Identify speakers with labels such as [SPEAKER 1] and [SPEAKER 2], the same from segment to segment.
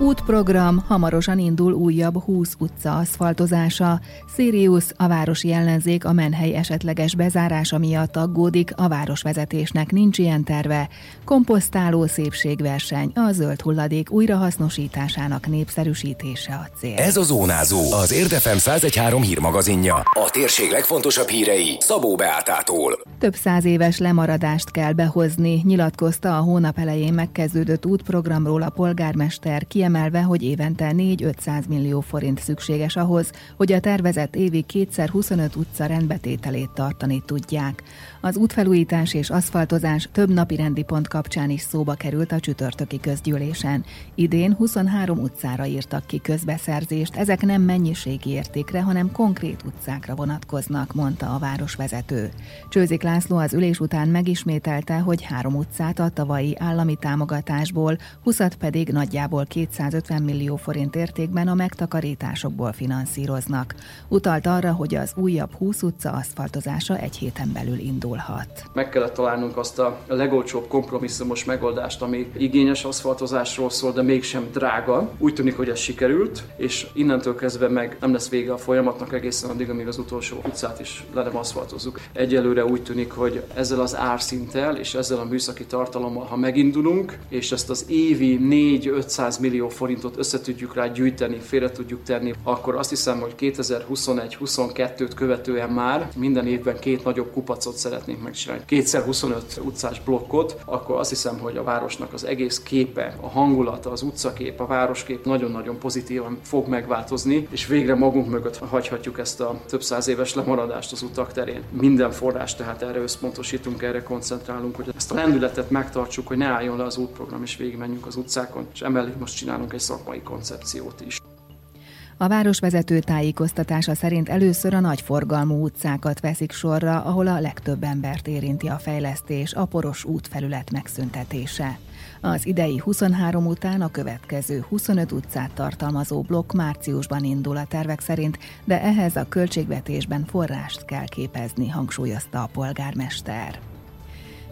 [SPEAKER 1] Útprogram, hamarosan indul újabb 20 utca aszfaltozása. Sirius, a városi ellenzék a menhely esetleges bezárása miatt aggódik, a városvezetésnek nincs ilyen terve. Komposztáló szépségverseny, a zöld hulladék újrahasznosításának népszerűsítése a cél.
[SPEAKER 2] Ez a Zónázó, az Érdefem 1013 hírmagazinja. A térség legfontosabb hírei Szabó Beátától.
[SPEAKER 1] Több száz éves lemaradást kell behozni, nyilatkozta a hónap elején megkezdődött útprogramról a polgármester, kiemelve, hogy évente 4-500 millió forint szükséges ahhoz, hogy a tervezett évi kétszer 25 utca rendbetételét tartani tudják. Az útfelújítás és aszfaltozás több napi rendi pont kapcsán is szóba került a csütörtöki közgyűlésen. Idén 23 utcára írtak ki közbeszerzést, ezek nem mennyiségi értékre, hanem konkrét utcákra vonatkoznak, mondta a városvezető. Csőzik László az ülés után megismételte, hogy három utcát a tavalyi állami támogatásból, 20 pedig nagyjából 250 millió forint értékben a megtakarításokból finanszíroznak. Utalt arra, hogy az újabb 20 utca aszfaltozása egy héten belül indulhat.
[SPEAKER 3] Meg kellett találnunk azt a legolcsóbb kompromisszumos megoldást, ami igényes aszfaltozásról szól, de mégsem drága. Úgy tűnik, hogy ez sikerült, és innentől kezdve meg nem lesz vége a folyamatnak egészen addig, amíg az utolsó utcát is le nem aszfaltozzuk. Egyelőre úgy tűnik, hogy ezzel az árszinttel és ezzel a műszaki tartalommal, ha megindulunk, és ezt az évi 4-500 millió forintot össze rá gyűjteni, félre tudjuk tenni, akkor azt hiszem, hogy 2021-22-t követően már minden évben két nagyobb kupacot szeretnénk megcsinálni. Kétszer 25 utcás blokkot, akkor azt hiszem, hogy a városnak az egész képe, a hangulata, az utcakép, a városkép nagyon-nagyon pozitívan fog megváltozni, és végre magunk mögött hagyhatjuk ezt a több száz éves lemaradást az utak terén. Minden forrás tehát erre összpontosítunk, erre koncentrálunk, hogy ezt a lendületet megtartsuk, hogy ne álljon le az útprogram, és végigmenjünk az utcákon, és emellé most csinálunk egy szakmai koncepciót is.
[SPEAKER 1] A városvezető tájékoztatása szerint először a nagyforgalmú utcákat veszik sorra, ahol a legtöbb embert érinti a fejlesztés, a poros útfelület megszüntetése. Az idei 23 után a következő 25 utcát tartalmazó blokk márciusban indul a tervek szerint, de ehhez a költségvetésben forrást kell képezni, hangsúlyozta a polgármester.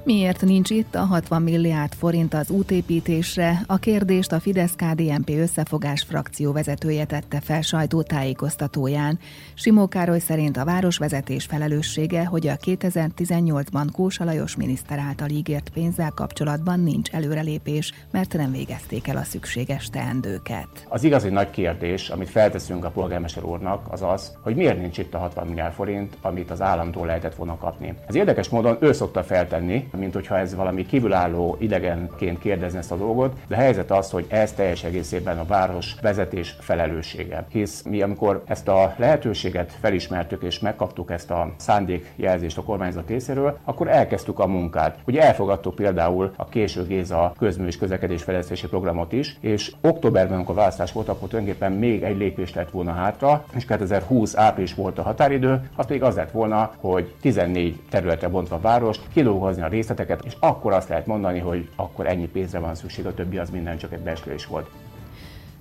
[SPEAKER 1] Miért nincs itt a 60 milliárd forint az útépítésre? A kérdést a Fidesz-KDNP összefogás frakció vezetője tette fel sajtótájékoztatóján. Simó Károly szerint a városvezetés felelőssége, hogy a 2018-ban Kósa Lajos miniszter által ígért pénzzel kapcsolatban nincs előrelépés, mert nem végezték el a szükséges teendőket.
[SPEAKER 4] Az igazi nagy kérdés, amit felteszünk a polgármester úrnak, az az, hogy miért nincs itt a 60 milliárd forint, amit az államtól lehetett volna kapni. Ez érdekes módon ő szokta feltenni, mint hogyha ez valami kívülálló idegenként kérdezni ezt a dolgot, de a helyzet az, hogy ez teljes egészében a város vezetés felelőssége. Hisz mi, amikor ezt a lehetőséget felismertük és megkaptuk ezt a szándékjelzést a kormányzat részéről, akkor elkezdtük a munkát. Ugye elfogadtuk például a késő Géza közmű és közlekedésfejlesztési programot is, és októberben, amikor választás volt, akkor tulajdonképpen még egy lépés lett volna hátra, és 2020 április volt a határidő, az pedig az lett volna, hogy 14 területre bontva a várost, kilóhozni a részt részleteket, és akkor azt lehet mondani, hogy akkor ennyi pénzre van szükség, a többi az minden csak egy beszélés volt.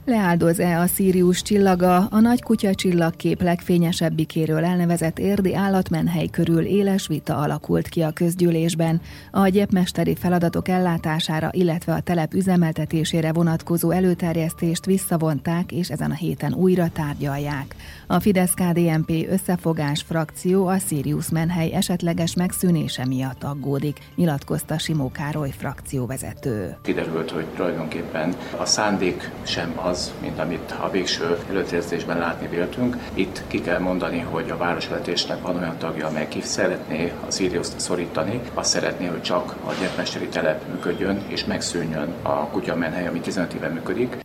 [SPEAKER 1] Leáldoz-e a Szírius csillaga, a nagy kutya csillagkép legfényesebbikéről elnevezett érdi állatmenhely körül éles vita alakult ki a közgyűlésben. A gyepmesteri feladatok ellátására, illetve a telep üzemeltetésére vonatkozó előterjesztést visszavonták, és ezen a héten újra tárgyalják. A Fidesz-KDNP összefogás frakció a Sirius menhely esetleges megszűnése miatt aggódik, nyilatkozta Simó Károly frakcióvezető.
[SPEAKER 4] Kiderült, hogy tulajdonképpen a szándék sem az, az, mint amit a végső előterjesztésben látni véltünk. Itt ki kell mondani, hogy a városvezetésnek van olyan tagja, amely ki szeretné a Siriuszt szorítani, azt szeretné, hogy csak a gyermesteri telep működjön, és megszűnjön a kutyamenhely, ami 15 éve működik.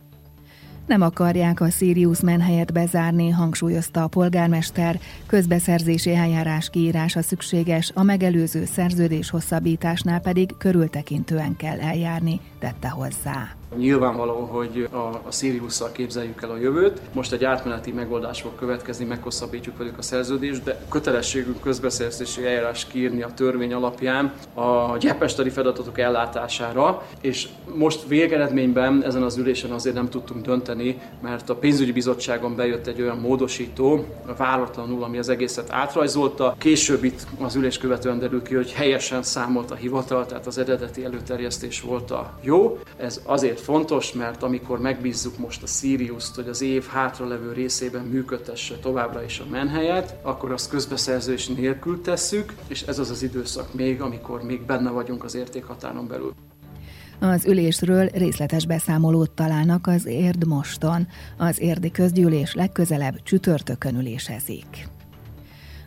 [SPEAKER 1] Nem akarják a Sirius menhelyet bezárni, hangsúlyozta a polgármester. Közbeszerzési eljárás kiírása szükséges, a megelőző szerződés hosszabbításnál pedig körültekintően kell eljárni, tette hozzá.
[SPEAKER 3] Nyilvánvaló, hogy a, a Sirius-szal képzeljük el a jövőt. Most egy átmeneti megoldás fog következni, meghosszabbítjuk velük a szerződést, de kötelességünk közbeszerzési eljárás kiírni a törvény alapján a gyepesteri feladatok ellátására, és most végeredményben ezen az ülésen azért nem tudtunk dönteni, mert a pénzügyi bizottságon bejött egy olyan módosító, váratlanul, ami az egészet átrajzolta. Később itt az ülés követően derül ki, hogy helyesen számolt a hivatal, tehát az eredeti előterjesztés volt a jó. Ez azért fontos, mert amikor megbízzuk most a Sirius-t, hogy az év hátralevő részében működtesse továbbra is a menhelyet, akkor azt közbeszerzés nélkül tesszük, és ez az az időszak még, amikor még benne vagyunk az értékhatáron belül.
[SPEAKER 1] Az ülésről részletes beszámolót találnak az Érd moston. Az érdi közgyűlés legközelebb csütörtökön ülésezik.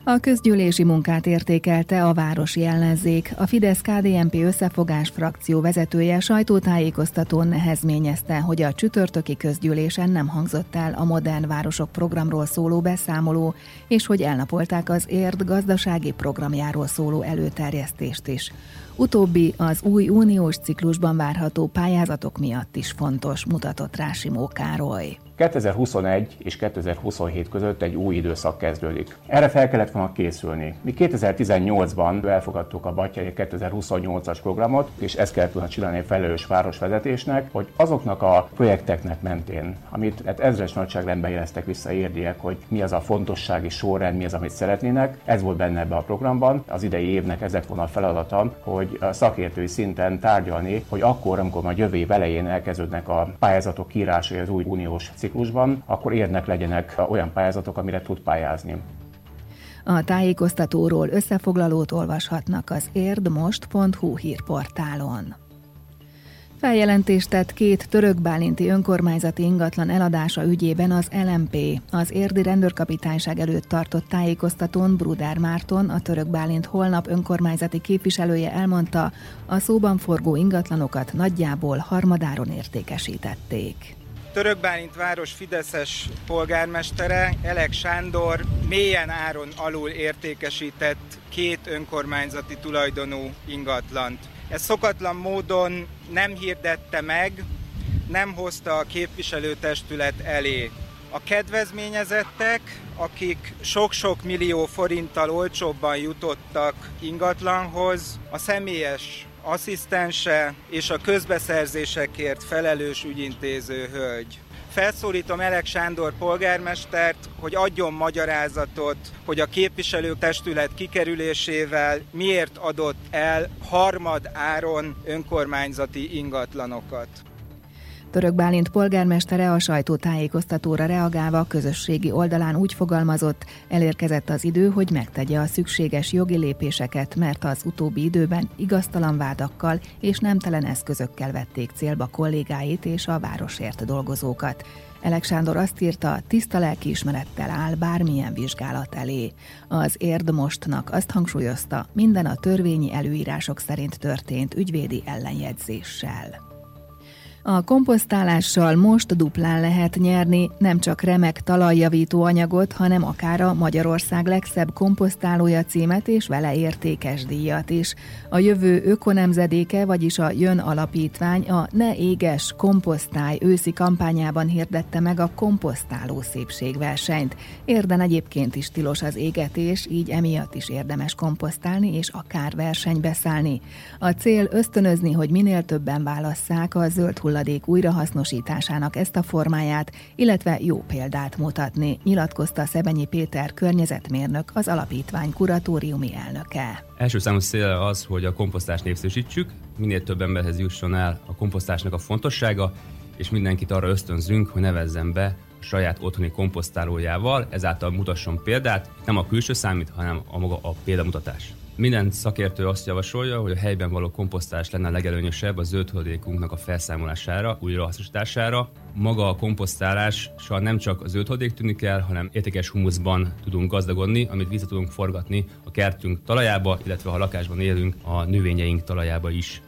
[SPEAKER 1] A közgyűlési munkát értékelte a városi ellenzék. A Fidesz-KDNP összefogás frakció vezetője sajtótájékoztatón nehezményezte, hogy a csütörtöki közgyűlésen nem hangzott el a Modern Városok programról szóló beszámoló, és hogy elnapolták az érd gazdasági programjáról szóló előterjesztést is. Utóbbi az új uniós ciklusban várható pályázatok miatt is fontos, mutatott rá Károly.
[SPEAKER 4] 2021 és 2027 között egy új időszak kezdődik. Erre fel kellett volna készülni. Mi 2018-ban elfogadtuk a Batyai 2028-as programot, és ezt kellett volna csinálni egy felelős városvezetésnek, hogy azoknak a projekteknek mentén, amit hát ezres nagyságrendben jeleztek vissza érdiek, hogy mi az a fontossági sorrend, mi az, amit szeretnének, ez volt benne ebbe a programban. Az idei évnek ez lett volna a feladata, hogy a szakértői szinten tárgyalni, hogy akkor, amikor majd jövő év elején elkezdődnek a pályázatok kiírásai az új uniós ciklusban, akkor érnek legyenek olyan pályázatok, amire tud pályázni.
[SPEAKER 1] A tájékoztatóról összefoglalót olvashatnak az érdmost.hu hírportálon. Feljelentést tett két törökbálinti önkormányzati ingatlan eladása ügyében az LMP. Az érdi rendőrkapitányság előtt tartott tájékoztatón Brudár Márton, a törökbálint holnap önkormányzati képviselője elmondta, a szóban forgó ingatlanokat nagyjából harmadáron értékesítették.
[SPEAKER 5] Törökbálint város Fideszes polgármestere Elek Sándor mélyen áron alul értékesített két önkormányzati tulajdonú ingatlant. Ez szokatlan módon nem hirdette meg, nem hozta a képviselőtestület elé. A kedvezményezettek, akik sok-sok millió forinttal olcsóbban jutottak ingatlanhoz, a személyes asszisztense és a közbeszerzésekért felelős ügyintéző hölgy. Felszólítom Elek Sándor polgármestert, hogy adjon magyarázatot, hogy a képviselőtestület kikerülésével miért adott el harmad áron önkormányzati ingatlanokat.
[SPEAKER 1] Török Bálint polgármestere a sajtótájékoztatóra reagálva a közösségi oldalán úgy fogalmazott, elérkezett az idő, hogy megtegye a szükséges jogi lépéseket, mert az utóbbi időben igaztalan vádakkal és nemtelen eszközökkel vették célba kollégáit és a városért dolgozókat. Elek Sándor azt írta, tiszta lelkiismerettel áll bármilyen vizsgálat elé. Az érdmostnak azt hangsúlyozta, minden a törvényi előírások szerint történt ügyvédi ellenjegyzéssel. A komposztálással most duplán lehet nyerni nem csak remek talajjavító anyagot, hanem akár a Magyarország legszebb komposztálója címet és vele értékes díjat is. A jövő ökonemzedéke, vagyis a Jön Alapítvány a Ne éges komposztály őszi kampányában hirdette meg a komposztáló szépségversenyt. Érden egyébként is tilos az égetés, így emiatt is érdemes komposztálni és akár versenybe szállni. A cél ösztönözni, hogy minél többen válasszák a zöld hulladék újrahasznosításának ezt a formáját, illetve jó példát mutatni, nyilatkozta Szebenyi Péter környezetmérnök, az alapítvány kuratóriumi elnöke.
[SPEAKER 6] Első számú cél az, hogy a komposztást népszerűsítsük, minél több emberhez jusson el a komposztásnak a fontossága, és mindenkit arra ösztönzünk, hogy nevezzen be saját otthoni komposztálójával, ezáltal mutasson példát, nem a külső számít, hanem a maga a példamutatás. Minden szakértő azt javasolja, hogy a helyben való komposztás lenne a legelőnyösebb a zöldhulladékunknak a felszámolására, újrahasznosítására. Maga a komposztálással nem csak a zöldhulladék tűnik el, hanem értékes humuszban tudunk gazdagodni, amit vissza tudunk forgatni a kertünk talajába, illetve ha lakásban élünk, a növényeink talajába is.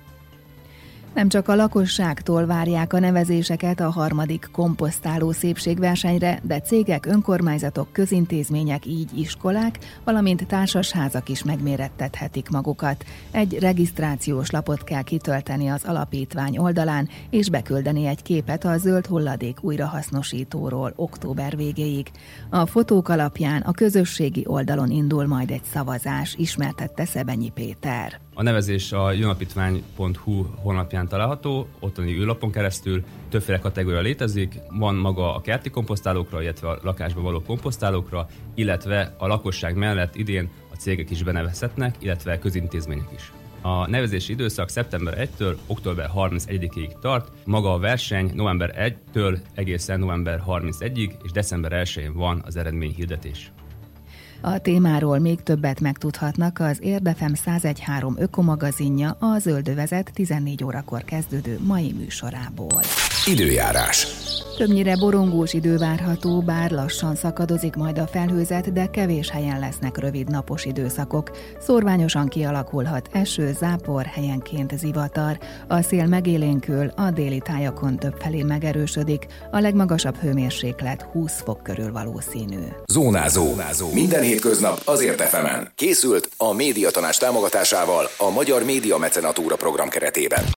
[SPEAKER 1] Nem csak a lakosságtól várják a nevezéseket a harmadik komposztáló szépségversenyre, de cégek, önkormányzatok, közintézmények, így iskolák, valamint társasházak is megmérettethetik magukat. Egy regisztrációs lapot kell kitölteni az alapítvány oldalán, és beküldeni egy képet a zöld hulladék újrahasznosítóról október végéig. A fotók alapján a közösségi oldalon indul majd egy szavazás, ismertette Szebenyi Péter.
[SPEAKER 6] A nevezés a jónapítvány.hu honlapján található, ottani űrlapon keresztül többféle kategória létezik, van maga a kerti komposztálókra, illetve a lakásba való komposztálókra, illetve a lakosság mellett idén a cégek is benevezhetnek, illetve közintézmények is. A nevezési időszak szeptember 1-től október 31-ig tart, maga a verseny november 1-től egészen november 31-ig, és december 1-én van az eredményhirdetés.
[SPEAKER 1] A témáról még többet megtudhatnak az Érdefem 1013 ökomagazinja a Zöldövezet 14 órakor kezdődő mai műsorából.
[SPEAKER 2] Időjárás.
[SPEAKER 1] Többnyire borongós idő várható, bár lassan szakadozik majd a felhőzet, de kevés helyen lesznek rövid napos időszakok. Szorványosan kialakulhat eső, zápor, helyenként zivatar. A szél megélénkül, a déli tájakon többfelé megerősödik, a legmagasabb hőmérséklet 20 fok körül valószínű.
[SPEAKER 2] Zónázó. Zónázó. Minden hétköznap azért efemen. Készült a médiatanás támogatásával a Magyar Média Mecenatúra program keretében.